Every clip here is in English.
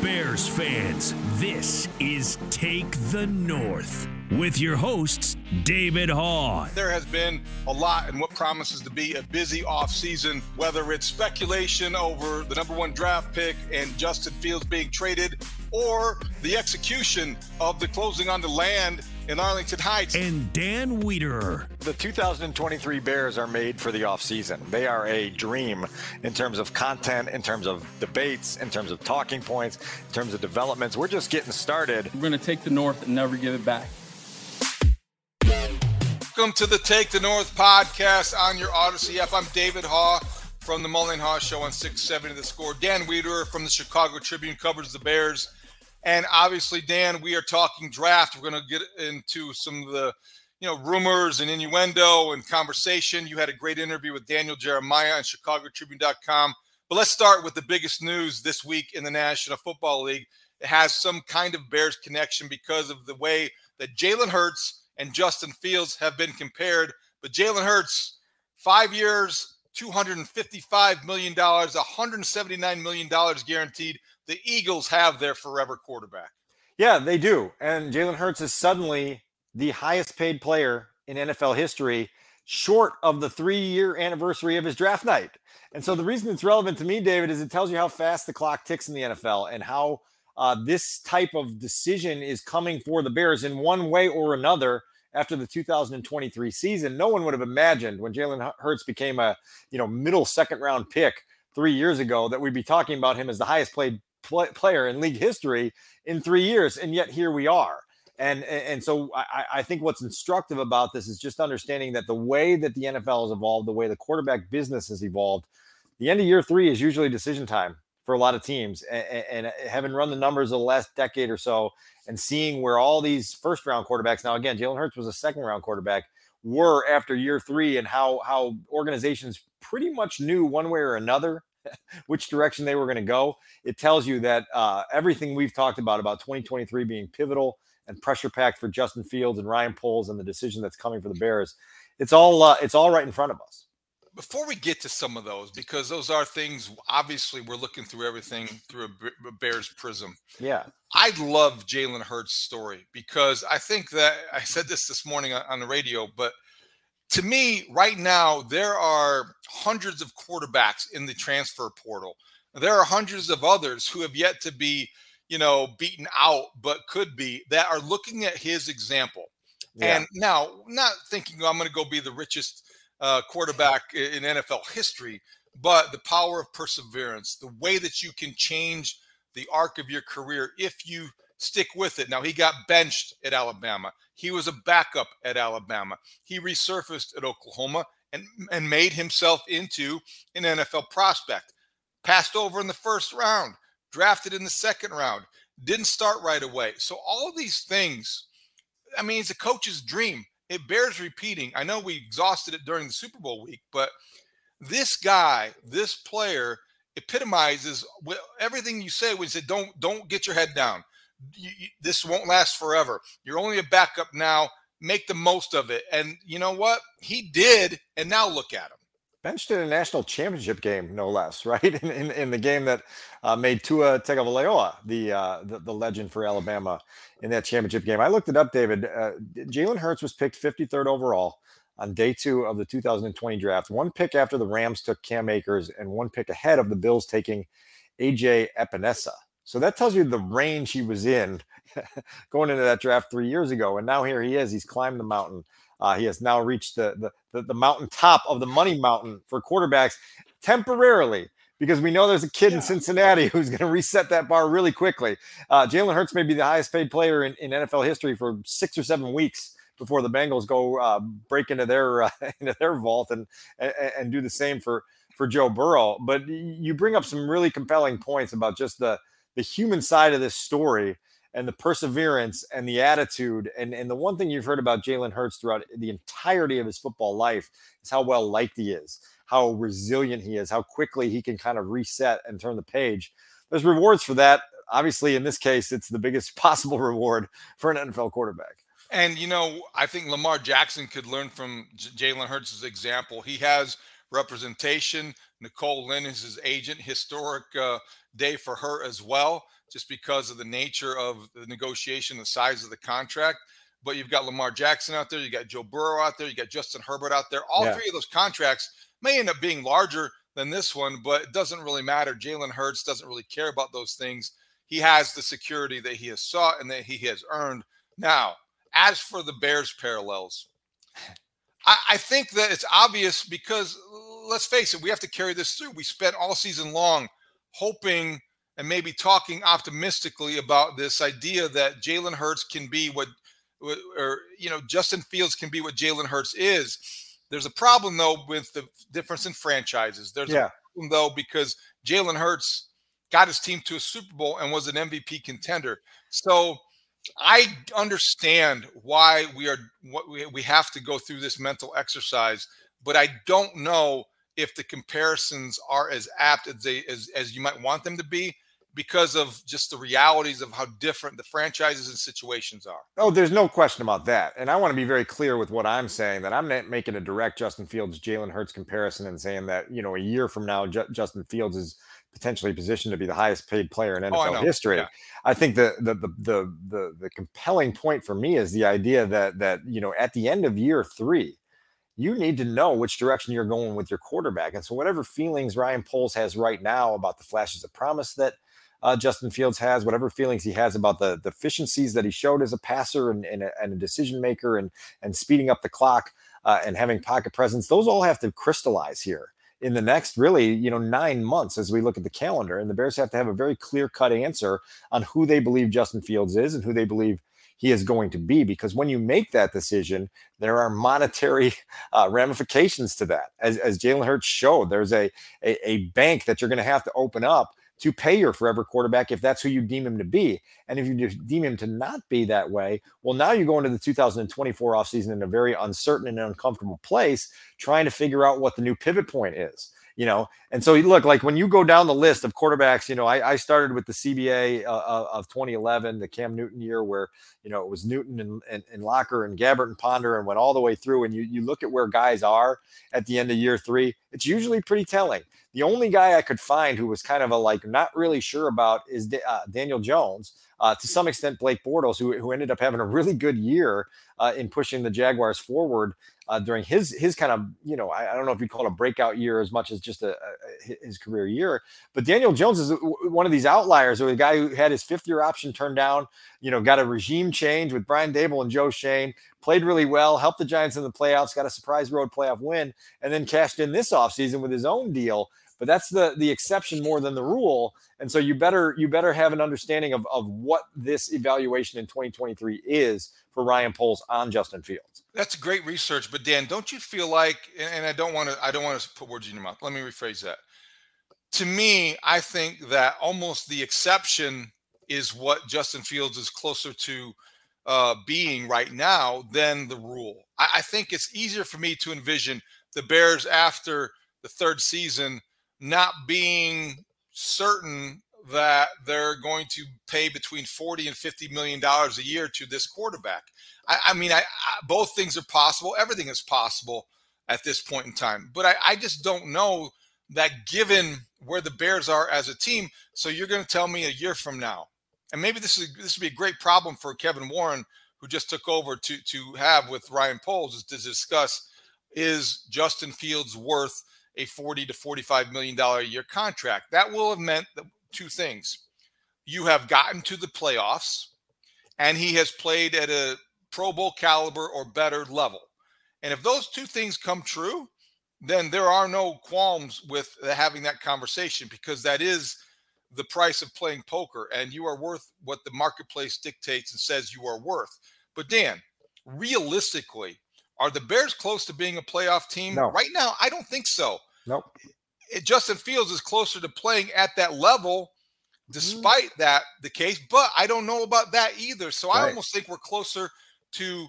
Bears fans, this is Take the North with your hosts, David Haugh. There has been a lot in what promises to be a busy offseason, whether it's speculation over the number one draft pick and Justin Fields being traded, or the execution of the closing on the land in Arlington Heights. And Dan Wiederer. The 2023 Bears are made for the offseason. They are a dream in terms of content, in terms of debates, in terms of talking points, in terms of developments. We're just getting started. We're going to take the North and never give it back. Welcome to the Take the North podcast on your Audacy app. I'm David Haugh from the Mullen Haugh Show on 670 The Score. Dan Wiederer from the Chicago Tribune covers the Bears. And obviously, Dan, we are talking draft. We're going to get into some of the, you know, rumors and innuendo and conversation. You had a great interview with Daniel Jeremiah on ChicagoTribune.com. But let's start with the biggest news this week in the National Football League. It has some kind of Bears connection because of the way that Jalen Hurts and Justin Fields have been compared. But Jalen Hurts, five years, $255 million, $179 million guaranteed. The Eagles have their forever quarterback. Yeah, they do. And Jalen Hurts is suddenly the highest paid player in NFL history, short of the three year anniversary of his draft night. And so the reason it's relevant to me, David, is it tells you how fast the clock ticks in the NFL and how uh, this type of decision is coming for the Bears in one way or another after the 2023 season. No one would have imagined when Jalen Hurts became a you know middle second round pick three years ago that we'd be talking about him as the highest played play, player in league history in three years, and yet here we are. And and so I, I think what's instructive about this is just understanding that the way that the NFL has evolved, the way the quarterback business has evolved, the end of year three is usually decision time for a lot of teams. And, and, having run the numbers of the last decade or so and seeing where all these first round quarterbacks now, again, Jalen Hurts was a second round quarterback, were after year three and how, how organizations pretty much knew one way or another which direction they were going to go. It tells you that uh, everything we've talked about, about 2023 being pivotal and pressure packed for Justin Fields and Ryan Poles and the decision that's coming for the Bears, it's all, uh, it's all right in front of us before we get to some of those, because those are things, obviously, we're looking through everything through a Bears prism. Yeah. I love Jalen Hurts' story because I think that I said this this morning on the radio, but to me, right now, there are hundreds of quarterbacks in the transfer portal. There are hundreds of others who have yet to be, you know, beaten out, but could be that are looking at his example. Yeah. And now, not thinking I'm going to go be the richest uh, quarterback in NFL history, but the power of perseverance, the way that you can change the arc of your career if you stick with it. Now, he got benched at Alabama. He was a backup at Alabama. He resurfaced at Oklahoma and, and made himself into an NFL prospect. Passed over in the first round, drafted in the second round, didn't start right away. So, all these things, I mean, it's a coach's dream it bears repeating. I know we exhausted it during the Super Bowl week, but this guy, this player, epitomizes everything you say when you say don't don't get your head down. You, you, this won't last forever. You're only a backup now. Make the most of it. And you know what? He did. And now look at him benched in a national championship game, no less, right? In, in, in the game that uh, made Tua Tagovailoa the, uh, the, the legend for Alabama in that championship game. I looked it up, David. Uh, Jalen Hurts was picked 53rd overall on day two of the 2020 draft. One pick after the Rams took Cam Akers, and one pick ahead of the Bills taking AJ Epenesa. So that tells you the range he was in going into that draft three years ago. And now here he is. He's climbed the mountain. Uh, he has now reached the, the the the mountaintop of the money mountain for quarterbacks temporarily because we know there's a kid yeah. in Cincinnati who's going to reset that bar really quickly. Uh, Jalen Hurts may be the highest paid player in, in, NFL history for six or seven weeks before the Bengals go uh, break into their uh, into their vault and, and, and do the same for for Joe Burrow. But you bring up some really compelling points about just the the human side of this story and the perseverance and the attitude. And, and the one thing you've heard about Jalen Hurts throughout the entirety of his football life is how well liked he is, how resilient he is, how quickly he can kind of reset and turn the page. There's rewards for that. Obviously, in this case, it's the biggest possible reward for an NFL quarterback. And, you know, I think Lamar Jackson could learn from Jalen Hurts' example. He has representation. Nicole Lynn is his agent. Historic uh, day for her as well just because of the nature of the negotiation, the size of the contract. But you've got Lamar Jackson out there, you got Joe Burrow out there, you got Justin Herbert out there. All yeah. three of those contracts may end up being larger than this one, but it doesn't really matter. Jalen Hurts doesn't really care about those things. He has the security that he has sought and that he has earned. Now, as for the Bears parallels, I, I think that it's obvious because let's face it, we have to carry this through. We spent all season long hoping and maybe talking optimistically about this idea that Jalen Hurts can be what, or you know, Justin Fields can be what Jalen Hurts is. There's a problem though with the difference in franchises. There's yeah. a problem though because Jalen Hurts got his team to a Super Bowl and was an MVP contender. So I understand why we are what we, we have to go through this mental exercise, but I don't know if the comparisons are as apt as they as, as you might want them to be because of just the realities of how different the franchises and situations are. Oh, there's no question about that. And I want to be very clear with what I'm saying that I'm not making a direct Justin Fields Jalen Hurts comparison and saying that, you know, a year from now, J- Justin Fields is potentially positioned to be the highest paid player in NFL oh, history. Yeah. I think the, the, the the the the compelling point for me is the idea that that you know at the end of year 3 you need to know which direction you're going with your quarterback. And so whatever feelings Ryan Poles has right now about the flashes of promise that uh, Justin Fields has, whatever feelings he has about the, deficiencies that he showed as a passer and, and, a, and a decision maker and, and speeding up the clock uh, and having pocket presence, those all have to crystallize here in the next really you know nine months as we look at the calendar and the bears have to have a very clear cut answer on who they believe justin fields is and who they believe he is going to be because when you make that decision there are monetary uh, ramifications to that as, as jalen hurts showed there's a, a, a bank that you're going to have to open up to pay your forever quarterback if that's who you deem him to be. And if you deem him to not be that way, well, now you go into the 2024 offseason in a very uncertain and uncomfortable place, trying to figure out what the new pivot point is. You know, and so look like when you go down the list of quarterbacks, you know, I, I started with the CBA uh, uh of 2011, the Cam Newton year, where you know it was Newton and, and, and Locker and Gabbert and Ponder, and went all the way through. And you you look at where guys are at the end of year three, it's usually pretty telling. The only guy I could find who was kind of a like not really sure about is uh, Daniel Jones. Uh, to some extent, Blake Bortles, who, who ended up having a really good year uh, in pushing the Jaguars forward uh, during his his kind of you know I, I, don't know if you'd call it a breakout year as much as just a, a, his career year. But Daniel Jones is one of these outliers, or a guy who had his fifth year option turned down. You know, got a regime change with Brian Daboll and Joe Schoen. played really well, helped the Giants in the playoffs, got a surprise road playoff win, and then cashed in this offseason with his own deal but that's the the exception more than the rule. And so you better you better have an understanding of, of what this evaluation in 2023 is for ryan poles on justin fields. That's great research but dan don't you feel like and i don't want to i don't want to put words in your mouth. Let me rephrase that. To me i think that almost the exception is what justin fields is closer to uh, being right now than the rule. I, I think it's easier for me to envision the bears after the third season not being certain that they're going to pay between 40 and 50 million dollars a year to this quarterback. I, I mean, I, I, both things are possible. Everything is possible at this point in time, but I, just don't know that given where the Bears are as a team. So you're going to tell me a year from now, and maybe this is this would be a great problem for Kevin Warren, who just took over to to have with Ryan Poles, is to discuss is Justin Fields worth a 40 to 45 million dollar a year contract. That will have meant two things. You have gotten to the playoffs and he has played at a Pro Bowl caliber or better level. And if those two things come true, then there are no qualms with having that conversation because that is the price of playing poker and you are worth what the marketplace dictates and says you are worth. But Dan, realistically, are the Bears close to being a playoff team? No. Right now, I don't think so. Nope. It, Justin Fields is closer to playing at that level Mm-hmm. despite that the case, but I don't know about that either. So I almost think we're closer to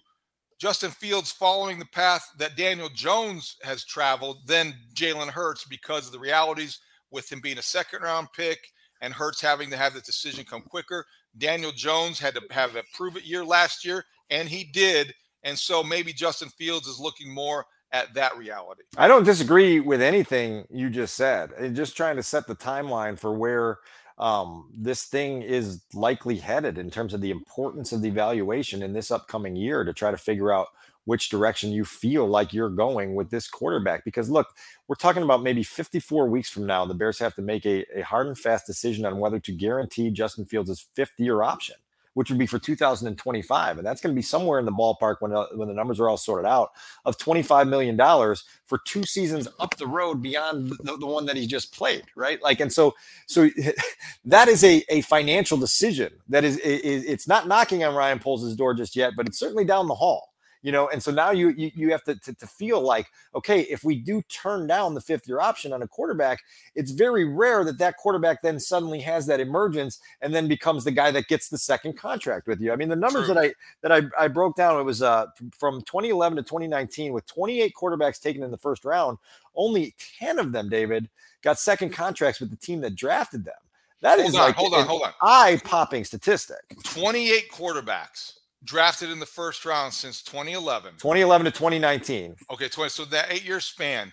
Justin Fields following the path that Daniel Jones has traveled than Jalen Hurts because of the realities with him being a second round pick and Hurts having to have the decision come quicker. Daniel Jones had to have a prove it year last year, and he did. And so maybe Justin Fields is looking more at that reality. I don't disagree with anything you just said. And just trying to set the timeline for where um, this thing is likely headed in terms of the importance of the evaluation in this upcoming year to try to figure out which direction you feel like you're going with this quarterback. Because look, we're talking about maybe 54 weeks from now, the Bears have to make a, a hard and fast decision on whether to guarantee Justin Fields' fifth year option which would be for 2025, and that's going to be somewhere in the ballpark when uh, when the numbers are all sorted out of 25 million dollars for two seasons up the road beyond the, the one that he just played, right? Like, and so so that is a a financial decision that is, is it's not knocking on Ryan Poles' door just yet, but it's certainly down the hall you know and so now you you, you have to, to, to feel like okay if we do turn down the fifth year option on a quarterback it's very rare that that quarterback then suddenly has that emergence and then becomes the guy that gets the second contract with you i mean the numbers True. that i that I, I broke down it was uh from 2011 to 2019 with 28 quarterbacks taken in the first round only 10 of them david got second contracts with the team that drafted them That is Hold on, like hold on, an hold on. eye-popping statistic 28 quarterbacks drafted in the first round since 2011. 2011 to 2019 Okay, 20. So that eight year span.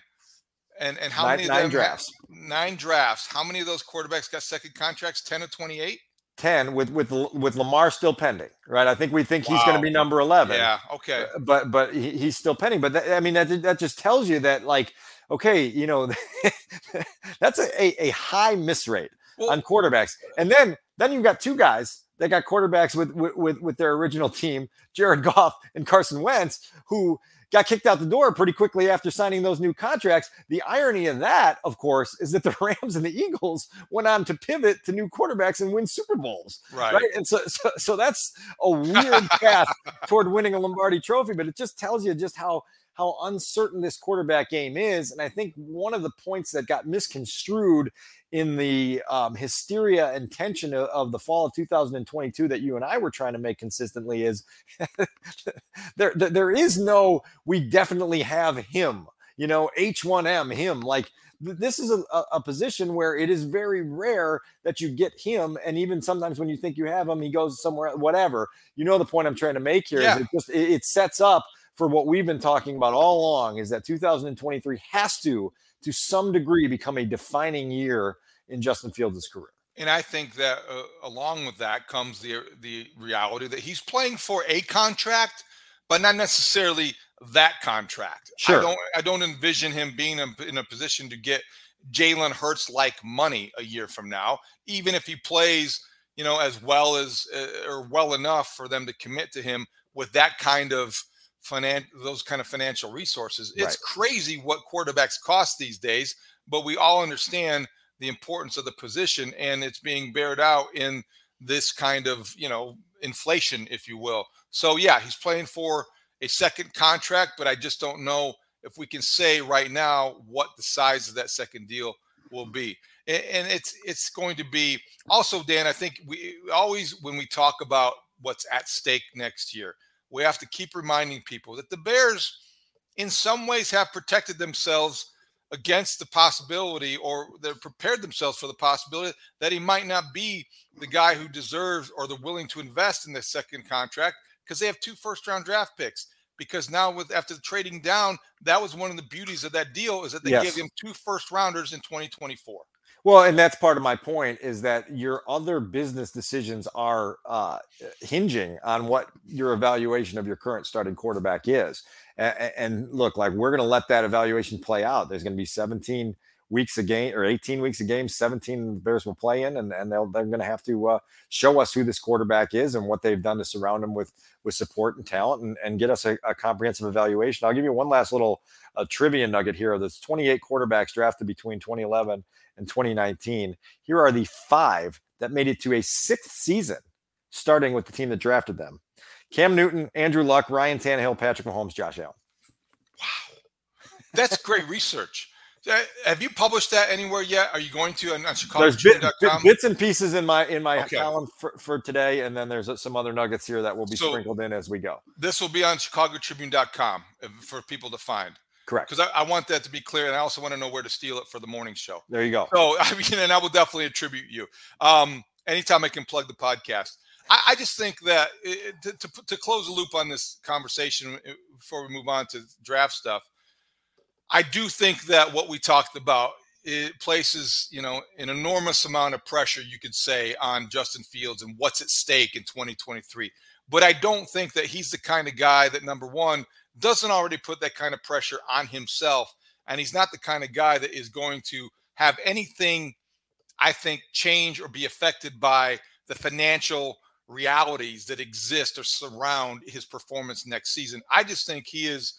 And and how Nine- many of nine them drafts. Nine drafts. How many of those quarterbacks got second contracts? 10 of 28? 10 with with with Lamar still pending, right? I think we think he's going to be number 11. Yeah, okay. Uh, But but he, he's still pending. But that, I mean that that just tells you that like okay, you know, that's a, a, a high miss rate Well- on quarterbacks. And then then you've got two guys that got quarterbacks with with with, their original team, Jared Goff and Carson Wentz, who got kicked out the door pretty quickly after signing those new contracts. The irony of that, of course, is that the Rams and the Eagles went on to pivot to new quarterbacks and win Super Bowls. Right. Right. And so, so, so that's a weird path toward winning a Lombardi trophy, but it just tells you just how how uncertain this quarterback game is. And I think one of the points that got misconstrued in the um, hysteria and tension of, of the fall of 2022 that you and I were trying to make consistently is there, there there is no we definitely have him. You know, H1M him like this is a, a, position where it is very rare that you get him and even sometimes when you think you have him he goes somewhere whatever you know the point i'm trying to make here is Yeah. it just it, it sets up for what we've been talking about all along is that 2023 has to to some degree become a defining year in justin fields' career And I think that uh, along with that comes the the reality that he's playing for a contract, but not necessarily that contract. Sure. I don't I don't envision him being in, in a position to get Jalen Hurts like money a year from now, even if he plays, you know, as well as uh, or well enough for them to commit to him with that kind of finan- those kind of financial resources. It's Right. crazy what quarterbacks cost these days, but we all understand the importance of the position and it's being bared out in this kind of you know inflation if you will so yeah he's playing for a second contract but i just don't know if we can say right now what the size of that second deal will be A- and it's it's going to be also dan i think we always when we talk about what's at stake next year we have to keep reminding people that the bears in some ways have protected themselves against the possibility or they've prepared themselves for the possibility that he might not be the guy who deserves or they're willing to invest in the second contract because they have two first round draft picks because now with after trading down that was one of the beauties of that deal is that they Yes. gave him two first rounders in 2024 Well, and that's part of my point is that your other business decisions are uh, hinging on what your evaluation of your current starting quarterback is. And, and look, like we're going to let that evaluation play out. There's going to be 17 weeks a game or 18 weeks a game, 17 the Bears will play in, and, and they'll, they're going to have to uh, show us who this quarterback is and what they've done to surround him with with support and talent and, and get us a, a comprehensive evaluation. I'll give you one last little uh, trivia nugget here. There's 28 quarterbacks drafted between 2011 and 2019. Here are the five that made it to a sixth season, starting with the team that drafted them. Cam Newton, Andrew Luck, Ryan Tannehill, Patrick Mahomes, Josh Allen. Wow. That's great research. Uh, have you published that anywhere yet? Are you going to on, on There's bit, bit, bits and pieces in my in my okay. column for, for, today, and then there's some other nuggets here that will be so sprinkled in as we go. This will be on ChicagoTribune.com for people to find. Correct. Because I, I, want that to be clear, and I also want to know where to steal it for the morning show. There you go. So I mean, and I will definitely attribute you. Um, anytime I can plug the podcast. I, I just think that it, to, to, to close the loop on this conversation uh, before we move on to draft stuff I do think that what we talked about it places, you know, an enormous amount of pressure, you could say, on Justin Fields and what's at stake in 2023. But I don't think that he's the kind of guy that, number one, doesn't already put that kind of pressure on himself. And he's not the kind of guy that is going to have anything, I think, change or be affected by the financial realities that exist or surround his performance next season. I just think he is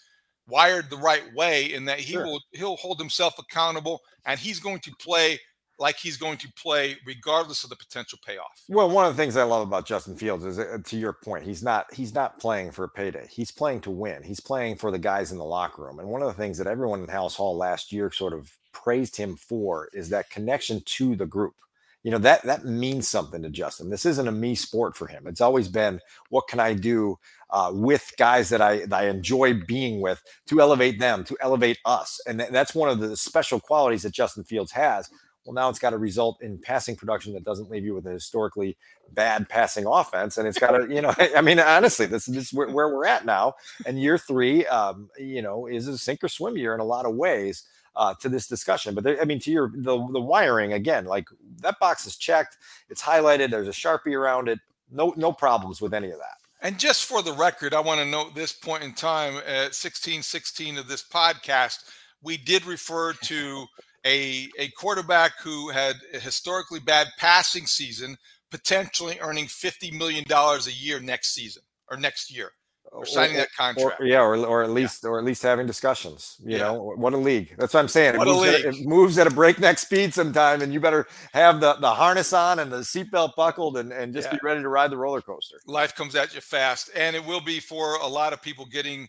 wired the right way in that he sure. will he'll hold himself accountable and he's going to play like he's going to play regardless of the potential payoff. Well, one of the things I love about Justin Fields is uh, to your point, he's not he's not playing for a payday. He's playing to win. He's playing for the guys in the locker room. And one of the things that everyone in Halas Hall last year sort of praised him for is that connection to the group you know that that means something to Justin. This isn't a me sport for him. It's always been what can I do uh, with guys that I that I enjoy being with to elevate them, to elevate us, and th- that's one of the special qualities that Justin Fields has. Well, now it's got to result in passing production that doesn't leave you with a historically bad passing offense, and it's got to, you know, I mean, honestly, this, this is where, where we're at now. And year three, um, you know, is a sink or swim year in a lot of ways uh, to this discussion. But there, I mean, to your the the wiring again, like that box is checked, it's highlighted. There's a sharpie around it. No no problems with any of that. And just for the record, I want to note this point in time at 1616 of this podcast, we did refer to a, a quarterback who had a historically bad passing season, potentially earning $50 million a year next season or next year or signing eh, that contract. Or, yeah, or, or at least yeah. or at least having discussions. You yeah. know, what a league. That's what I'm saying. It moves, at, it moves, at, a breakneck speed sometime, and you better have the, the harness on and the seatbelt buckled and, and just yeah. be ready to ride the roller coaster. Life comes at you fast, and it will be for a lot of people getting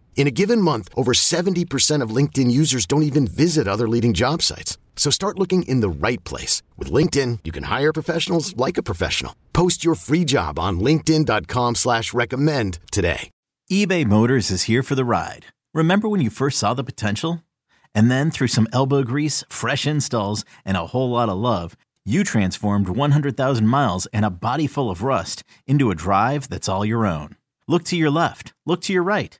In a given month, over 70% of LinkedIn users don't even visit other leading job sites. So start looking in the right place. With LinkedIn, you can hire professionals like a professional. Post your free job on linkedin.com slash recommend today. eBay Motors is here for the ride. Remember when you first saw the potential? And then through some elbow grease, fresh installs, and a whole lot of love, you transformed 100,000 miles and a body full of rust into a drive that's all your own. Look to your left, look to your right.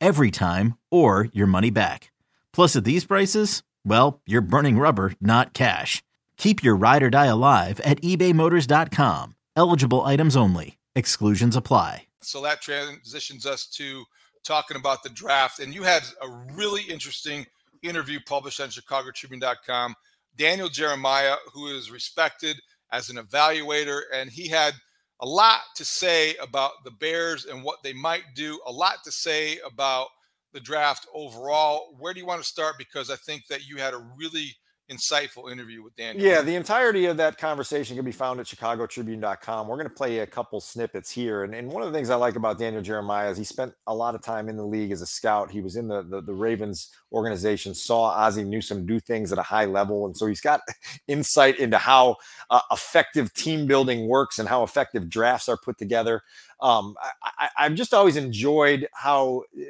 every time, or your money back. Plus, at these prices, well, you're burning rubber, not cash. Keep your ride or die alive at ebaymotors.com. Eligible items only. Exclusions apply. So that transitions us to talking about the draft. And you had a really interesting interview published on ChicagoTribune.com Daniel Jeremiah, who is respected as an evaluator, and he had a lot to say about the Bears and what they might do, a lot to say about the draft overall. Where do you want to start? Because I think that you had a really insightful interview with Daniel. Yeah, the entirety of that conversation can be found at chicagotribune.com. We're going to play a couple snippets here. And, and one of the things I like about Daniel Jeremiah is he spent a lot of time in the league as a scout. He was in the, the, the Ravens organization, saw Ozzie Newsome do things at a high level. And so he's got insight into how uh, effective team building works and how effective drafts are put together. Um, I, I, I've just always enjoyed how uh,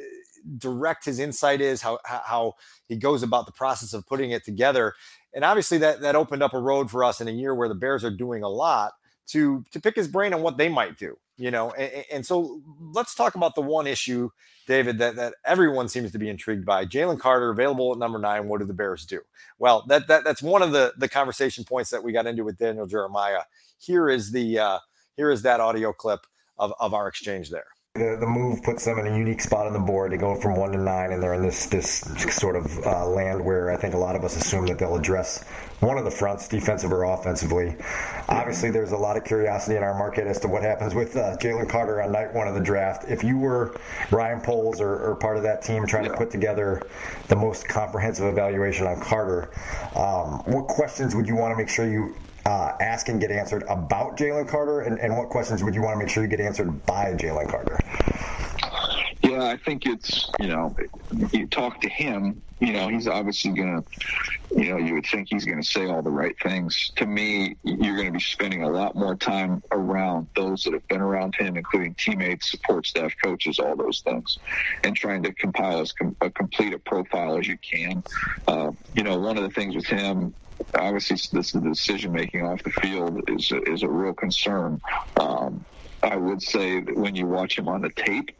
direct his insight is, how how he goes about the process of putting it together. And obviously that that opened up a road for us in a year where the Bears are doing a lot to to pick his brain on what they might do, you know. And, and so let's talk about the one issue, David, that that everyone seems to be intrigued by. Jalen Carter available at number nine. What do the Bears do? Well, that that that's one of the the conversation points that we got into with Daniel Jeremiah. Here is the uh, here is that audio clip of of our exchange there. The, the move puts them in a unique spot on the board. They go from one to nine, and they're in this this sort of uh, land where I think a lot of us assume that they'll address one of the fronts, defensive or offensively. Obviously, there's a lot of curiosity in our market as to what happens with uh, Jalen Carter on night one of the draft. If you were Ryan Poles or, or part of that team trying yeah. to put together the most comprehensive evaluation on Carter, um, what questions would you want to make sure you uh, ask and get answered about Jalen Carter, and, and what questions would you want to make sure you get answered by Jalen Carter? Yeah, I think it's you know, you talk to him. You know, he's obviously gonna, you know, you would think he's gonna say all the right things. To me, you're gonna be spending a lot more time around those that have been around him, including teammates, support staff, coaches, all those things, and trying to compile as com- a complete a profile as you can. Uh, you know, one of the things with him, obviously this the decision making off the field is a, is a real concern. Um, I would say that when you watch him on the tape,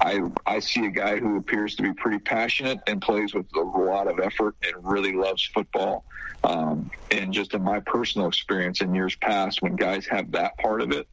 I I see a guy who appears to be pretty passionate and plays with a lot of effort and really loves football. Um, and just in my personal experience in years past, when guys have that part of it,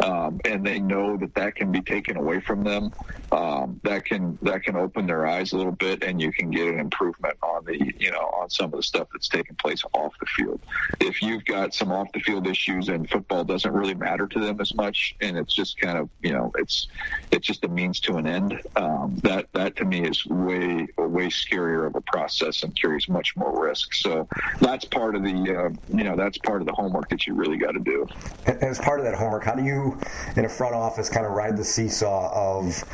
um, and they know that that can be taken away from them. Um, that can that can open their eyes a little bit, and you can get an improvement on the you know on some of the stuff that's taking place off the field. If you've got some off the field issues and football doesn't really matter to them as much, and it's just kind of you know it's it's just a means to an end. Um, that that to me is way way scarier of a process and carries much more risk. So that's part of the uh, you know that's part of the homework that you really got to do. As part of that homework, how do you in a front office kind of ride the seesaw of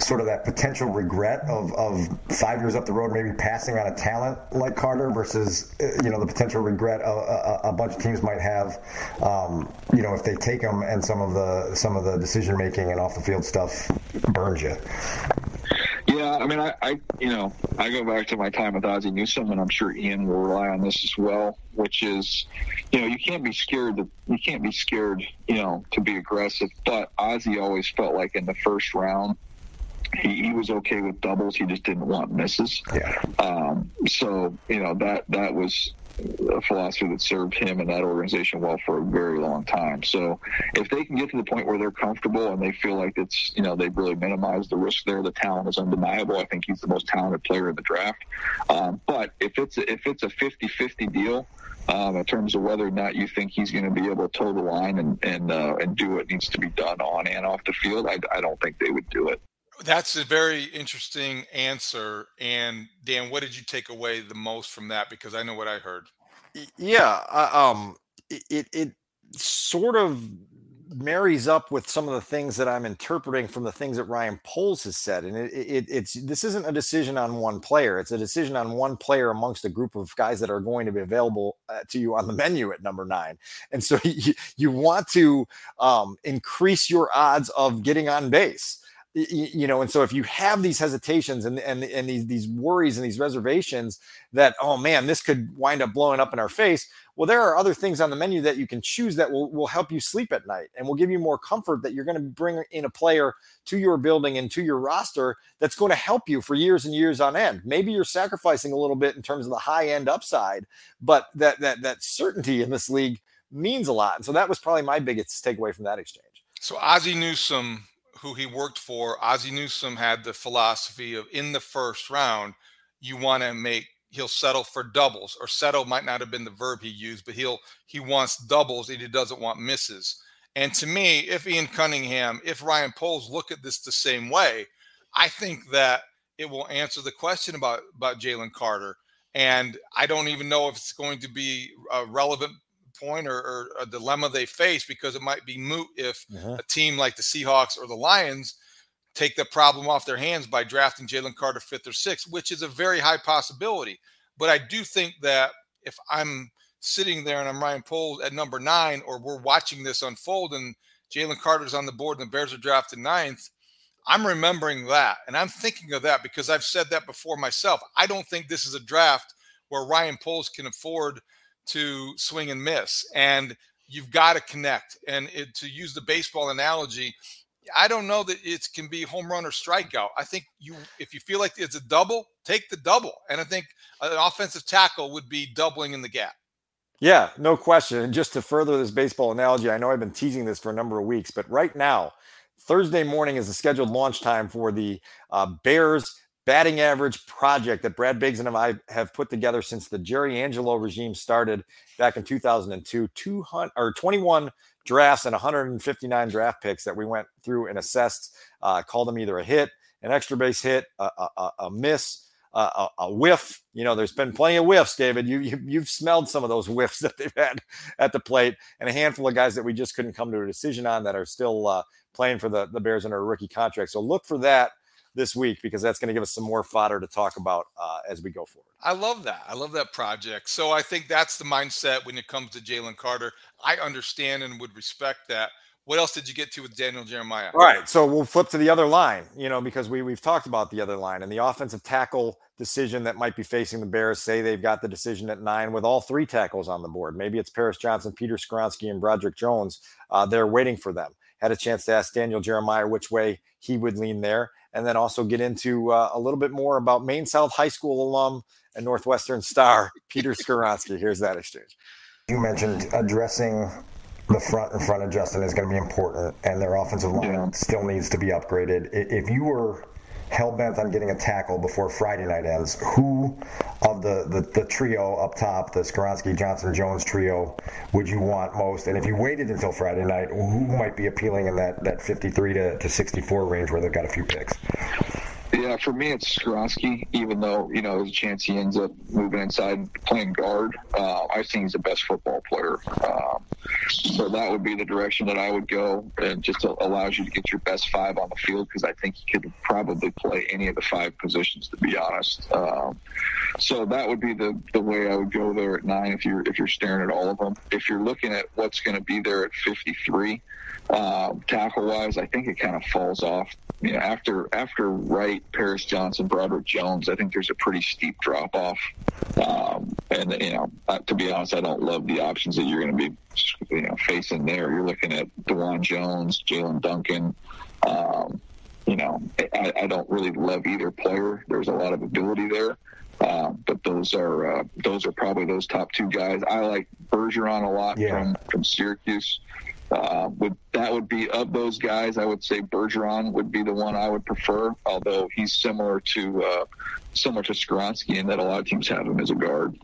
sort of that potential regret of, of five years up the road maybe passing on a talent like Carter versus uh, you know the potential regret a, a, a bunch of teams might have um, you know if they take him and some of the some of the decision making and off the field stuff burns you. Yeah, I mean, I, I, you know, I go back to my time with Ozzie Newsome, and I'm sure Ian will rely on this as well. Which is, you know, you can't be scared. To, you can't be scared, you know, to be aggressive. But Ozzie always felt like in the first round, he, he was okay with doubles. He just didn't want misses. Yeah. Um, so you know that that was a philosophy that served him and that organization well for a very long time. So if they can get to the point where they're comfortable and they feel like it's, you know, they've really minimized the risk there, the talent is undeniable. I think he's the most talented player in the draft. Um, but if it's if it's a 50-50 deal, um, in terms of whether or not you think he's going to be able to toe the line and and uh, and do what needs to be done on and off the field, I, I don't think they would do it. That's a very interesting answer. And Dan, what did you take away the most from that? Because I know what I heard. Yeah, uh, um, it it sort of marries up with some of the things that I'm interpreting from the things that Ryan Poles has said, and it, it, it's this isn't a decision on one player; it's a decision on one player amongst a group of guys that are going to be available uh, to you on the menu at number nine. And so you, you want to um, increase your odds of getting on base you know and so if you have these hesitations and and, and these these worries and these reservations that oh man this could wind up blowing up in our face well there are other things on the menu that you can choose that will, will help you sleep at night and will give you more comfort that you're going to bring in a player to your building and to your roster that's going to help you for years and years on end. Maybe you're sacrificing a little bit in terms of the high end upside but that that that certainty in this league means a lot. And so that was probably my biggest takeaway from that exchange. So ozzie newsome who he worked for, Ozzie Newsome had the philosophy of in the first round, you want to make he'll settle for doubles or settle might not have been the verb he used, but he'll he wants doubles and he doesn't want misses. And to me, if Ian Cunningham, if Ryan Poles look at this the same way, I think that it will answer the question about about Jalen Carter. And I don't even know if it's going to be a relevant point or, or a dilemma they face because it might be moot if Uh-huh. a team like the Seahawks or the Lions take the problem off their hands by drafting Jalen Carter fifth or sixth, which is a very high possibility. But I do think that if I'm sitting there and I'm Ryan Poles at number nine, or we're watching this unfold and Jalen Carter's on the board and the Bears are drafted ninth, I'm remembering that. And I'm thinking of that because I've said that before myself. I don't think this is a draft where Ryan Poles can afford to swing and miss. And you've got to connect. And it, to use the baseball analogy, I don't know that it can be home run or strikeout. I think you, if you feel like it's a double, take the double. And I think an offensive tackle would be doubling in the gap. Yeah, no question. And just to further this baseball analogy, I know I've been teasing this for a number of weeks, but right now, Thursday morning is the scheduled launch time for the uh, Bears batting average project that Brad Biggs and I have put together since the Jerry Angelo regime started back in 2002. 200 or 21 drafts and 159 draft picks that we went through and assessed. Uh, called them either a hit, an extra base hit, a, a, a- miss, a, a whiff. You know, there's been plenty of whiffs, David. You, you you've smelled some of those whiffs that they've had at the plate, and a handful of guys that we just couldn't come to a decision on that are still uh, playing for the the Bears under a rookie contract. So look for that this week because that's going to give us some more fodder to talk about uh, as we go forward. I love that. I love that project. So I think that's the mindset when it comes to Jalen Carter. I understand and would respect that. What else did you get to with Daniel Jeremiah? All right, so we'll flip to the other line, you know, because we we've talked about the other line and the offensive tackle decision that might be facing the Bears. Say they've got the decision at nine with all three tackles on the board. Maybe it's Paris Johnson, Peter Skoronski, and Broderick Jones. Uh, they're waiting for them. Had a chance to ask Daniel Jeremiah which way he would lean there, and then also get into uh, a little bit more about Maine South High School alum and Northwestern star Peter Skoronski. Here's that exchange. You mentioned addressing the front in front of Justin is going to be important, and their offensive line still needs to be upgraded. If you were hell bent on getting a tackle before Friday night ends, who of the, the, the trio up top, the Skoronski, Johnson, Jones trio, would you want most? And if you waited until Friday night, who might be appealing in that, that 53 to, to 64 range where they've got a few picks? Yeah, for me, it's Skoronski, even though, you know, there's a chance he ends up moving inside playing guard. Uh, I think he's the best football player. Um, so that would be the direction that I would go. And just allows you to get your best five on the field because I think he could probably play any of the five positions, to be honest. Um, so that would be the, the way I would go there at nine if you're if you're staring at all of them. If you're looking at what's going to be there at 53, um, tackle wise, I think it kind of falls off. You know, after after Wright, Paris Johnson, Broderick Jones, I think there's a pretty steep drop off. Um, and you know, to be honest, I don't love the options that you're going to be you know facing there. You're looking at Dawand Jones, Jaelyn Duncan. Um, you know, I, I don't really love either player. There's a lot of ability there. Uh, but those are uh, those are probably those top two guys. I like Bergeron a lot Yeah. from from Syracuse. Uh, would that would be of those guys? I would say Bergeron would be the one I would prefer. Although he's similar to uh, similar to Skoronski in that a lot of teams have him as a guard.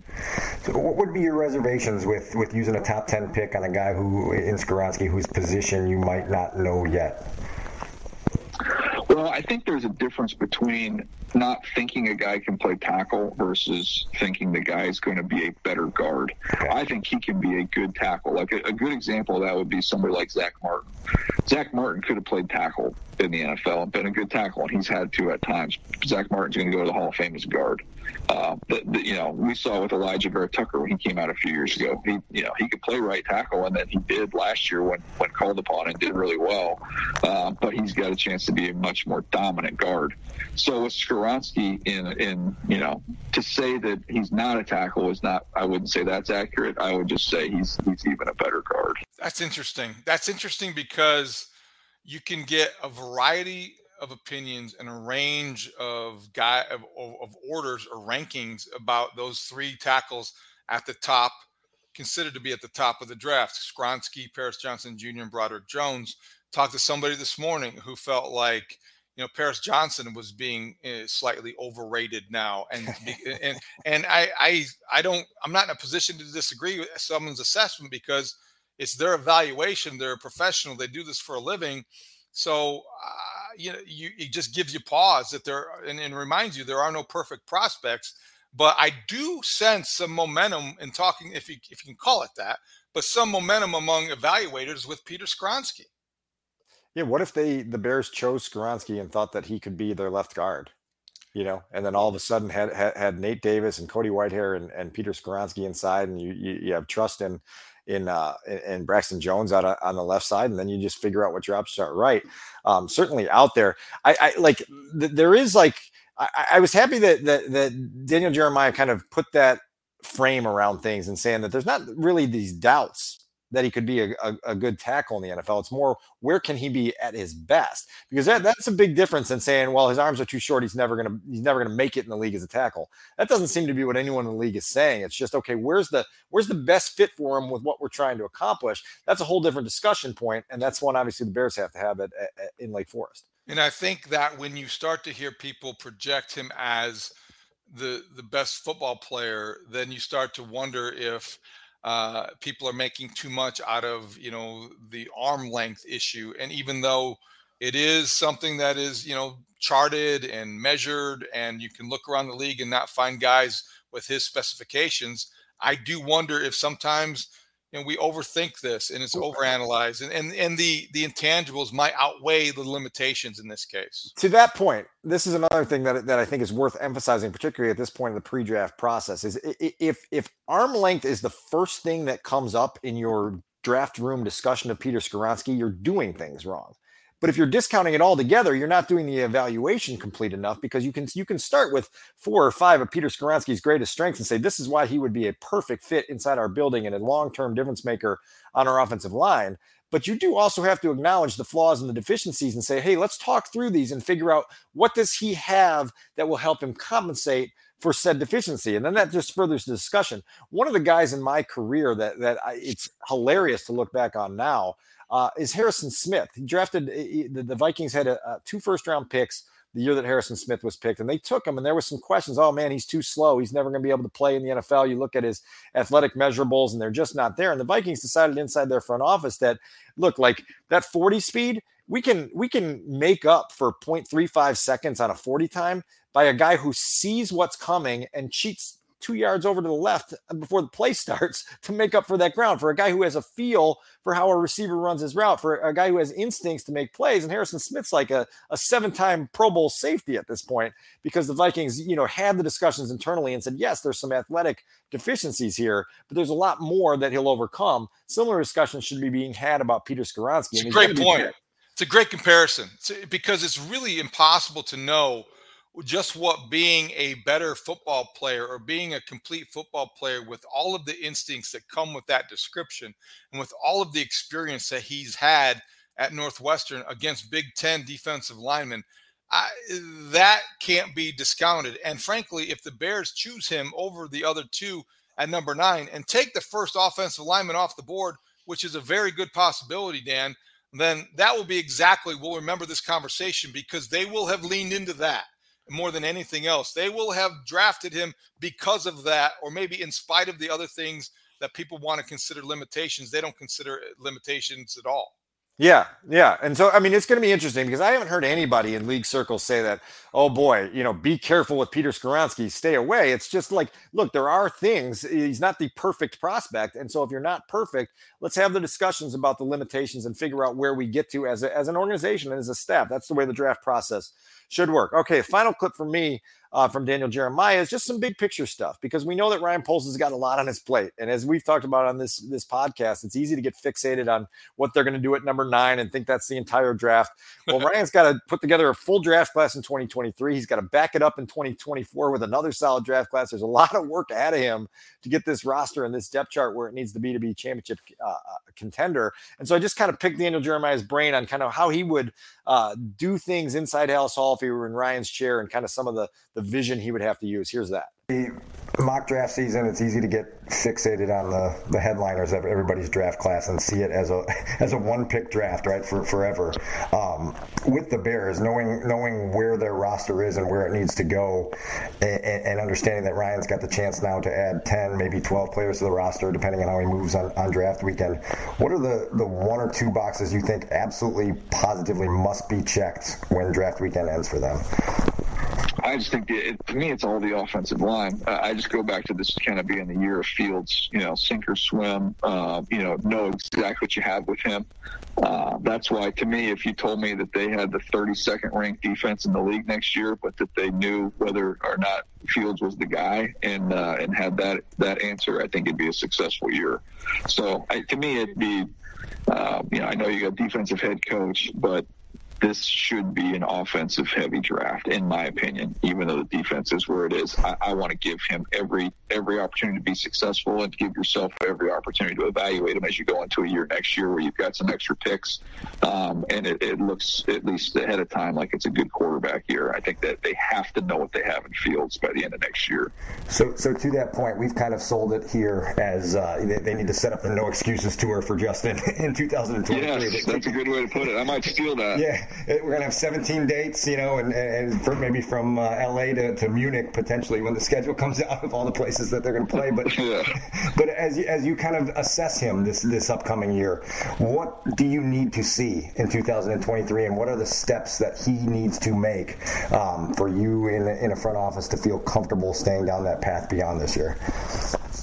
So what would be your reservations with, with using a top 10 pick on a guy who in Skoronski whose position you might not know yet? Well, I think there's a difference between not thinking a guy can play tackle versus thinking the guy is going to be a better guard. I think he can be a good tackle. Like a, a good example of that would be somebody like Zach Martin. Zach Martin could have played tackle in the NFL and been a good tackle, and he's had to at times. Zach Martin's going to go to the Hall of Fame as a guard. Uh, but, but, you know, we saw with Alijah Vera-Tucker when he came out a few years ago. He, you know, he could play right tackle, and then he did last year when when called upon and did really well. Uh, but he's got a chance to be a much more dominant guard. So with Skoronski in in you know to say that he's not a tackle is not. I wouldn't say that's accurate. I would just say he's he's even a better guard. That's interesting. That's interesting because you can get a variety of opinions and a range of guy of, of, orders or rankings about those three tackles at the top, considered to be at the top of the draft. Skoronski, Paris Johnson Jr., and Broderick Jones. Talked to somebody this morning who felt like you know Paris Johnson was being uh, slightly overrated now, and and and I I I don't I'm not in a position to disagree with someone's assessment because it's their evaluation. They're a professional. They do this for a living. So you know, you it just gives you pause that there and, and reminds you there are no perfect prospects. But I do sense some momentum in talking, if you if you can call it that, but some momentum among evaluators with Peter Skoronski. Yeah, what if they the Bears chose Skoronski and thought that he could be their left guard? You know, and then all of a sudden had had, had Nate Davis and Cody Whitehair and, and Peter Skoronski inside, and you, you you have trust in in uh in Braxton Jones out on the left side, and then you just figure out what your options are. Right, um, certainly out there. I, I like th- there is like I, I was happy that, that that Daniel Jeremiah kind of put that frame around things and saying that there's not really these doubts that he could be a, a, a, good tackle in the NFL. It's more where can he be at his best? Because that, mm-hmm. that's a big difference in saying, well, his arms are too short. He's never gonna he's never gonna make it in the league as a tackle. That doesn't seem to be what anyone in the league is saying. It's just okay, where's the where's the best fit for him with what we're trying to accomplish? That's a whole different discussion point, and that's one obviously the Bears have to have it at, at, in Lake Forest. And I think that when you start to hear people project him as the the best football player, then you start to wonder if uh, people are making too much out of you know the arm length issue. And even though it is something that is you know charted and measured, and you can look around the league and not find guys with his specifications, I do wonder if sometimes know we overthink this and it's overanalyzed and, and and the the intangibles might outweigh the limitations in this case. To that point this is another thing that, that i think is worth emphasizing particularly at this point in the pre-draft process is if if arm length is the first thing that comes up in your draft room discussion of peter Skoronski, you're doing things wrong but if you're discounting it all together, you're not doing the evaluation complete enough because you can you can start with four or five of Peter Skoronski's greatest strengths and say this is why he would be a perfect fit inside our building and a long-term difference maker on our offensive line. But you do also have to acknowledge the flaws and the deficiencies and say, hey, let's talk through these and figure out what does he have that will help him compensate for said deficiency. And then that just furthers the discussion. One of the guys in my career that that I, it's hilarious to look back on now uh, is Harrison Smith. He drafted he, the, the, Vikings had a, a two first round picks the year that Harrison Smith was picked, and they took him. And there was some questions. Oh man, he's too slow. He's never going to be able to play in the NFL. You look at his athletic measurables, and they're just not there. And the Vikings decided inside their front office that look like that 40 speed. We can we can make up for 0.35 seconds on a 40 time by a guy who sees what's coming and cheats two yards over to the left uh, before the play starts to make up for that ground. For a guy who has a feel for how a receiver runs his route, for a guy who has instincts to make plays. And Harrison Smith's like a, a seven time Pro Bowl safety at this point because the Vikings, you know, had the discussions internally and said, yes, there's some athletic deficiencies here, but there's a lot more that he'll overcome. Similar discussions should be being had about Peter Skoronski. It's a great point. It's a great comparison it's, because it's really impossible to know just what being a better football player or being a complete football player with all of the instincts that come with that description and with all of the experience that he's had at Northwestern against Big Ten defensive linemen, I, that can't be discounted. And frankly, if the Bears choose him over the other two at number nine and take the first offensive lineman off the board, which is a very good possibility, Dan, then that will be exactly, we'll remember this conversation because they will have leaned into that more than anything else. They will have drafted him because of that, or maybe in spite of the other things that people want to consider limitations. They don't consider limitations at all. Yeah, yeah. And so, I mean, it's going to be interesting because I haven't heard anybody in league circles say that, oh boy, you know, be careful with Peter Skoronski, stay away. It's just like, look, there are things. He's not the perfect prospect. And so, if you're not perfect, let's have the discussions about the limitations and figure out where we get to as, a, as an organization and as a staff. That's the way the draft process should work. Okay, final clip for me uh, from Daniel Jeremiah is just some big picture stuff because we know that Ryan Poles has got a lot on his plate, and as we've talked about on this this podcast, it's easy to get fixated on what they're going to do at number nine and think that's the entire draft. Well, Ryan's got to put together a full draft class in 2023. He's got to back it up in 2024 with another solid draft class. There's a lot of work ahead of him to get this roster and this depth chart where it needs to be to be championship uh, uh contender. And so I just kind of picked Daniel Jeremiah's brain on kind of how he would uh, do things inside Halas Hall if he were in Ryan's chair and kind of some of the the vision he would have to use. Here's that. Mock draft season, it's easy to get fixated on the, the headliners of everybody's draft class and see it as a as a one pick draft, right, for forever. Um, with the Bears, knowing knowing where their roster is and where it needs to go, and, and, understanding that Ryan's got the chance now to add ten, maybe twelve players to the roster, depending on how he moves on, on draft weekend. What are the the one or two boxes you think absolutely positively must be checked when draft weekend ends for them? I just think it, to me, it's all the offensive line. I just go back to this kind of being the year of Fields, you know, sink or swim, uh, you know, know exactly what you have with him. Uh, that's why, to me, if you told me that they had the 32nd ranked defense in the league next year, but that they knew whether or not Fields was the guy and uh, and had that that answer, I think it'd be a successful year. So I, to me, it'd be, uh, you know, I know you got defensive head coach, but this should be an offensive heavy draft, in my opinion, even though the defense is where it is. I, I want to give him every every opportunity to be successful and give yourself every opportunity to evaluate him as you go into a year next year where you've got some extra picks. Um, and it, it looks, at least ahead of time, like it's a good quarterback year. I think that they have to know what they have in Fields by the end of next year. So, so to that point, we've kind of sold it here as uh, they, they, need to set up the no excuses tour for Justin in 2023. Yes, that's a good way to put it. I might steal that. Yeah, we're gonna have 17 dates, you know, and, and maybe from uh, LA to, to Munich potentially when the schedule comes out of all the places that they're gonna play. But yeah. but as you, as you kind of assess him this this upcoming year, what do you need to see in 2023, and what are the steps that he needs to make um, for you in in a front office to feel comfortable staying down that path beyond this year?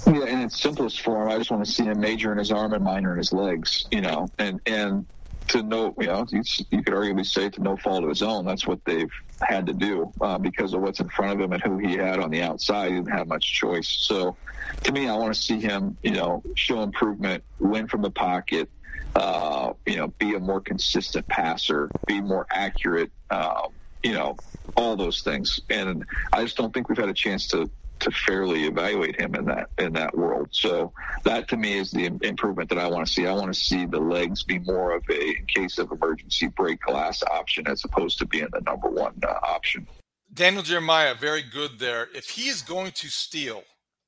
Yeah, in its simplest form, I just want to see him major in his arm and minor in his legs, you know, and and to no, you know, you, you could arguably say to no fault of his own, that's what they've had to do uh, because of what's in front of him and who he had on the outside. He didn't have much choice. So, to me, I want to see him, you know, show improvement, win from the pocket, uh, you know, be a more consistent passer, be more accurate, uh, you know, all those things. And I just don't think we've had a chance to to fairly evaluate him in that in that world. So that to me is the improvement that I want to see. I want to see the legs be more of a in case of emergency break glass option as opposed to being the number one uh, option. Daniel Jeremiah, very good there. If he is going to steal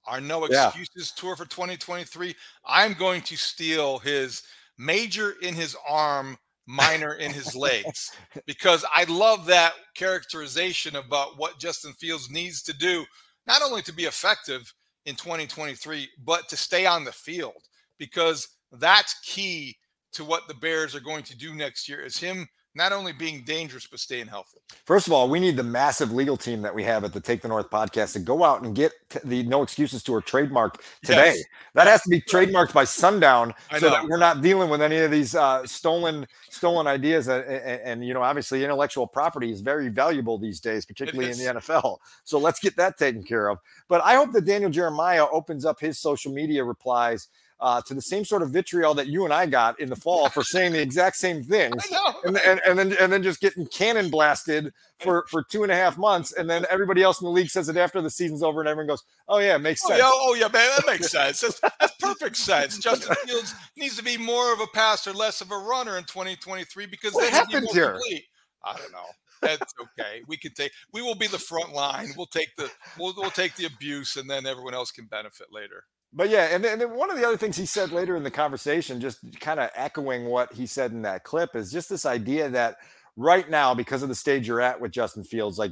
our no excuses yeah. tour for 2023, I'm going to steal his major in his arm minor in his legs because I love that characterization about what Justin Fields needs to do not only to be effective in 2023, but to stay on the field because that's key to what the Bears are going to do next year is him not only being dangerous but staying healthy. First of all, we need the massive legal team that we have at the Take the North podcast to go out and get the No Excuses Tour trademark today. Yes. That has to be trademarked by sundown so that we're not dealing with any of these uh, stolen stolen ideas. And, and, and, you know, obviously, intellectual property is very valuable these days, particularly in the NFL. So let's get that taken care of. But I hope that Daniel Jeremiah opens up his social media replies uh, to the same sort of vitriol that you and I got in the fall for saying the exact same things, and, and, and then and then just getting cannon blasted for for two and a half months, and then everybody else in the league says it after the season's over, and everyone goes, "Oh yeah, it makes sense." Oh yeah, oh, yeah man, that makes sense. That's, that's perfect sense. Justin Fields needs to be more of a passer, less of a runner in 2023 because what happened here? Complete. I don't know. That's okay. We can take. We will be the front line. We'll take the. We'll, we'll take the abuse, and then everyone else can benefit later. But yeah, and then, and then one of the other things he said later in the conversation, just kind of echoing what he said in that clip, is just this idea that right now, because of the stage you're at with Justin Fields, like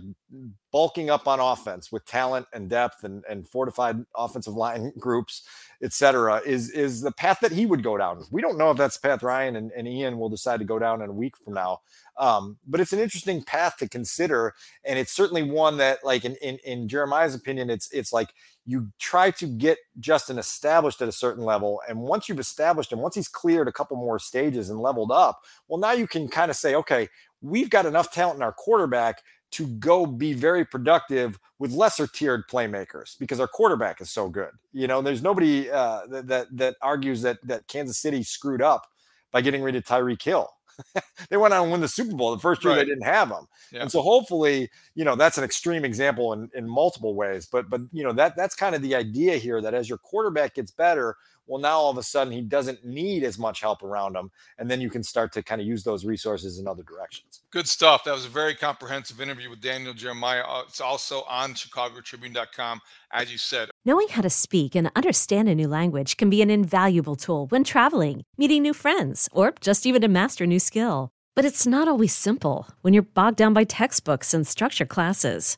bulking up on offense with talent and depth and, and fortified offensive line groups, et cetera, is is the path that he would go down. We don't know if that's the path Ryan and, and Ian will decide to go down in a week from now. Um, but it's an interesting path to consider, and it's certainly one that, like in, in in Jeremiah's opinion, it's it's like you try to get Justin established at a certain level, and once you've established him, once he's cleared a couple more stages and leveled up, well, now you can kind of say, okay, we've got enough talent in our quarterback to go be very productive with lesser tiered playmakers because our quarterback is so good. You know, there's nobody uh, that, that that argues that that Kansas City screwed up by getting rid of Tyreek Hill. they went on and win the Super Bowl the first year right. they didn't have him. Yeah. And so hopefully, you know, that's an extreme example in, in multiple ways. But but you know, that that's kind of the idea here that as your quarterback gets better, well, now all of a sudden he doesn't need as much help around him. And then you can start to kind of use those resources in other directions. Good stuff. That was a very comprehensive interview with Daniel Jeremiah. Uh, it's also on ChicagoTribune.com, as you said. Knowing how to speak and understand a new language can be an invaluable tool when traveling, meeting new friends, or just even to master a new skill. But it's not always simple when you're bogged down by textbooks and structure classes.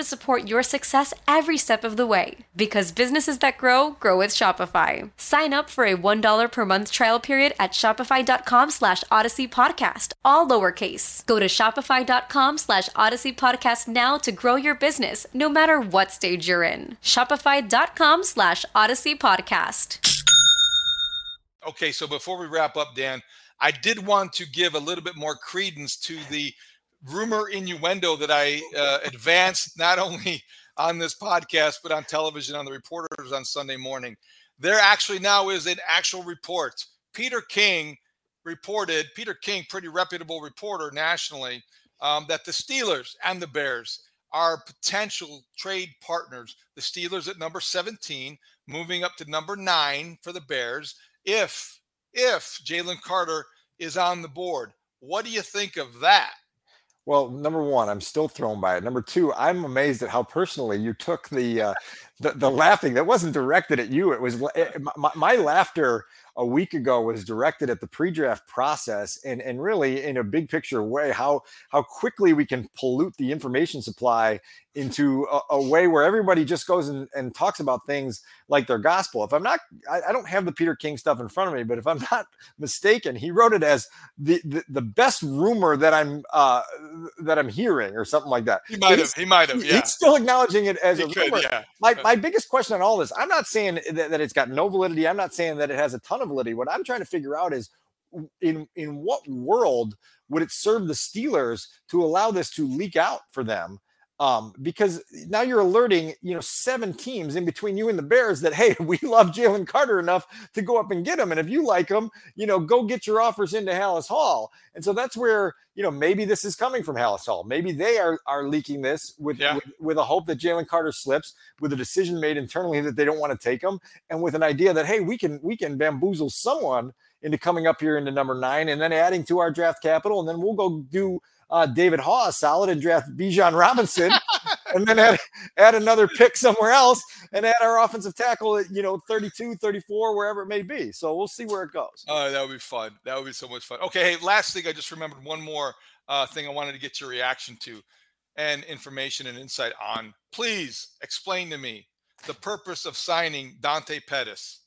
to support your success every step of the way. Because businesses that grow, grow with Shopify. Sign up for a $1 per month trial period at shopify.com slash audacy podcast, all lowercase. Go to shopify.com slash audacy podcast now to grow your business, no matter what stage you're in. Shopify.com slash audacy podcast. Okay, so before we wrap up, Dan, I did want to give a little bit more credence to the rumor innuendo that I uh, advanced not only on this podcast but on television on the reporters on Sunday morning. There actually now is an actual report. Peter King reported, Peter King, pretty reputable reporter nationally, um, that the Steelers and the Bears are potential trade partners. The Steelers at number 17, moving up to number nine for the Bears. If if Jalen Carter is on the board, what do you think of that? Well, number one, I'm still thrown by it. Number two, I'm amazed at how personally you took the uh, the, the laughing. That wasn't directed at you. It was it, eh, my, my laughter a week ago was directed at the pre-draft process and and really in a big picture way how how quickly we can pollute the information supply into a, a way where everybody just goes and, and talks about things like their gospel. If I'm not, I, I, don't have the Peter King stuff in front of me, but if I'm not mistaken, he wrote it as the the, the best rumor that I'm uh, that I'm hearing or something like that. He might have. He might have. Yeah. He's still acknowledging it as he a could, rumor. Yeah. My my biggest question on all this, I'm not saying that, that it's got no validity. I'm not saying that it has a ton of validity. What I'm trying to figure out is in in what world would it serve the Steelers to allow this to leak out for them? Um, because now you're alerting, you know, seven teams in between you and the Bears that hey, we love Jalen Carter enough to go up and get him, and if you like him, you know, go get your offers into Halas Hall. And so that's where you know maybe this is coming from Halas Hall. Maybe they are are leaking this with Yeah. with, with a hope that Jalen Carter slips, with a decision made internally that they don't want to take him, and with an idea that hey, we can we can bamboozle someone into coming up here into number nine and then adding to our draft capital, and then we'll go do uh, David Haugh solid and draft Bijan Robinson, and then add, add another pick somewhere else and add our offensive tackle at, you know, 32, 34, wherever it may be. So we'll see where it goes. Oh, that would be fun. That would be so much fun. Okay, hey, last thing I just remembered one more uh, thing I wanted to get your reaction to and information and insight on. Please explain to me the purpose of signing Dante Pettis.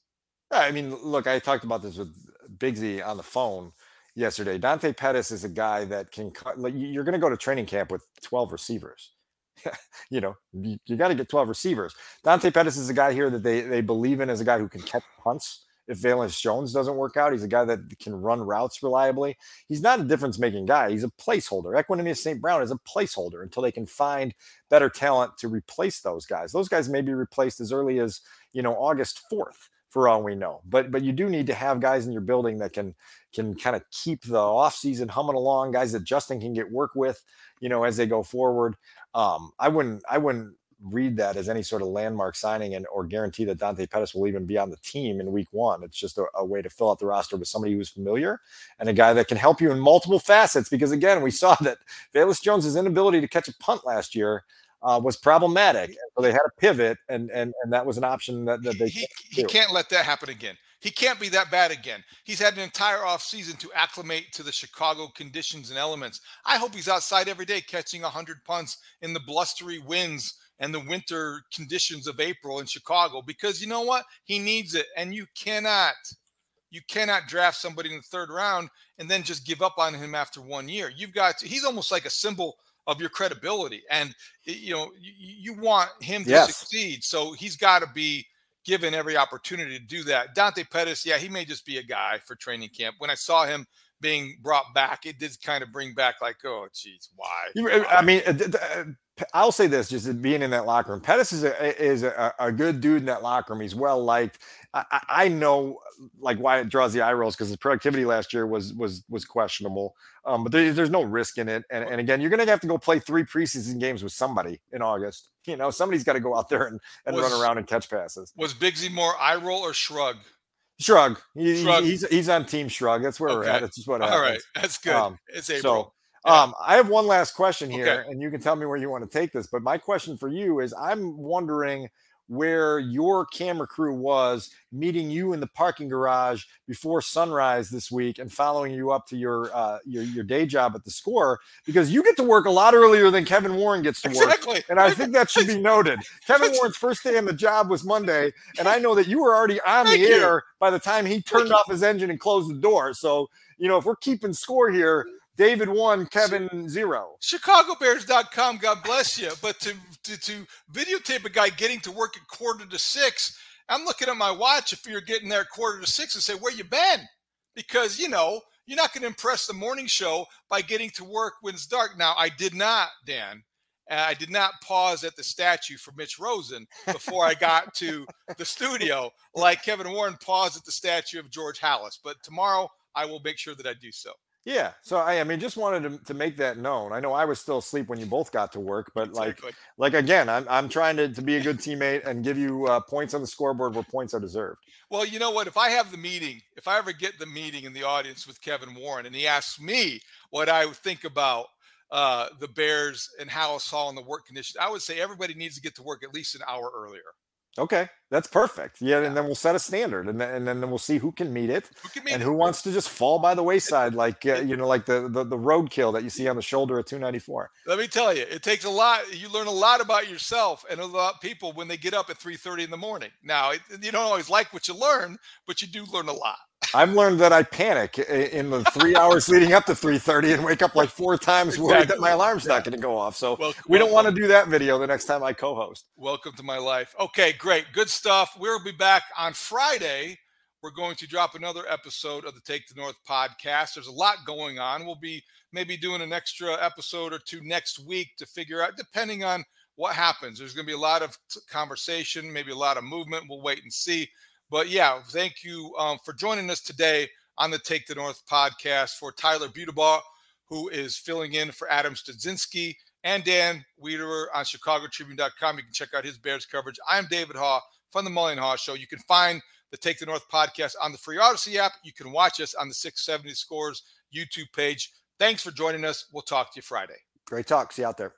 I mean, look, I talked about this with Bigsy on the phone yesterday. Dante Pettis is a guy that can cut. Like, you- you're going to go to training camp with 12 receivers. you know, you, you got to get 12 receivers. Dante Pettis is a guy here that they they believe in as a guy who can catch punts. If Velus Jones doesn't work out, he's a guy that can run routes reliably. He's not a difference making guy. He's a placeholder. Equanimeous St. Brown is a placeholder until they can find better talent to replace those guys. Those guys may be replaced as early as, you know, August 4th for all we know. But but you do need to have guys in your building that can can kind of keep the offseason humming along, guys that Justin can get work with, you know, as they go forward. Um, I wouldn't I wouldn't read that as any sort of landmark signing and or guarantee that Dante Pettis will even be on the team in week one. It's just a, a, way to fill out the roster with somebody who's familiar and a guy that can help you in multiple facets. Because again, we saw that Velus Jones's inability to catch a punt last year uh, was problematic. So they had to pivot, and and and that was an option that, that they he, he can't let that happen again. He can't be that bad again. He's had an entire offseason to acclimate to the Chicago conditions and elements. I hope he's outside every day catching 100 punts in the blustery winds and the winter conditions of April in Chicago because you know what? He needs it. And you cannot, you cannot draft somebody in the third round and then just give up on him after one year. You've got to, he's almost like a symbol of your credibility. And you know, you, you want him to yes. succeed. So he's got to be given every opportunity to do that. Dante Pettis, yeah, he may just be a guy for training camp. When I saw him being brought back, it did kind of bring back like, oh, geez, why? I mean, uh, uh, I'll say this: just being in that locker room, Pettis is a is a, a good dude in that locker room. He's well liked. I, I know like why it draws the eye rolls because his productivity last year was was was questionable. Um, but there, there's no risk in it. And, and again, you're gonna have to go play three preseason games with somebody in August. You know, somebody's got to go out there and, and was, run around and catch passes. Was Bigsy more eye roll or shrug? Shrug. He, shrug. He's he's on team shrug. That's where okay. we're at. It's just what happens. All right, that's good. Um, it's April. So, um, I have one last question here, okay. and you can tell me where you want to take this. But my question for you is I'm wondering where your camera crew was meeting you in the parking garage before sunrise this week and following you up to your uh, your, your day job at the score because you get to work a lot earlier than Kevin Warren gets to work. Exactly. And I think that should be noted. Kevin Warren's first day on the job was Monday, and I know that you were already on Thank the you. air by the time he turned Thank off his engine and closed the door. So, you know, if we're keeping score here, David one, Kevin zero. ChicagoBears.com, God bless you. But to, to, to videotape a guy getting to work at quarter to six, I'm looking at my watch if you're getting there at quarter to six and say, Where you been? Because, you know, you're not going to impress the morning show by getting to work when it's dark. Now, I did not, Dan. Uh, I did not pause at the statue for Mitch Rosen before I got to the studio, like Kevin Warren paused at the statue of George Halas. But tomorrow, I will make sure that I do so. Yeah. So I, I mean, just wanted to, to make that known. I know I was still asleep when you both got to work, but exactly. like, like again, I'm, I'm trying to, to be a good teammate and give you uh, points on the scoreboard where points are deserved. Well, you know what? If I have the meeting, if I ever get the meeting in the audience with Kevin Warren and he asks me what I think about uh, the Bears and how it's all in the work conditions, I would say everybody needs to get to work at least an hour earlier. Okay, that's perfect. Yeah, and then we'll set a standard, and then and then we'll see who can meet it, who can meet and who wants to just fall by the wayside, like uh, you know, like the, the the roadkill that you see on the shoulder at 294. Let me tell you, it takes a lot. You learn a lot about yourself and about people when they get up at 3:30 in the morning. Now, you don't always like what you learn, but you do learn a lot. I've learned that I panic in the three hours leading up to 3:30 and wake up like four times exactly. worried that my alarm's not going to go off. So we don't want to do that video the next time I co-host. Welcome to my life. Okay, great, good stuff. We'll be back on Friday. We're going to drop another episode of the Take the North podcast. There's a lot going on. We'll be maybe doing an extra episode or two next week to figure out, depending on what happens. There's going to be a lot of conversation, maybe a lot of movement. We'll wait and see. But yeah, thank you um, for joining us today on the Take the North podcast for Tyler Budabaugh, who is filling in for Adam Studzinski and Dan Wiederer on ChicagoTribune.com. You can check out his Bears coverage. I'm David Haugh from the Mully Haugh Show. You can find the Take the North podcast on the free Audacy app. You can watch us on the 670 Scores YouTube page. Thanks for joining us. We'll talk to you Friday. Great talk. See you out there.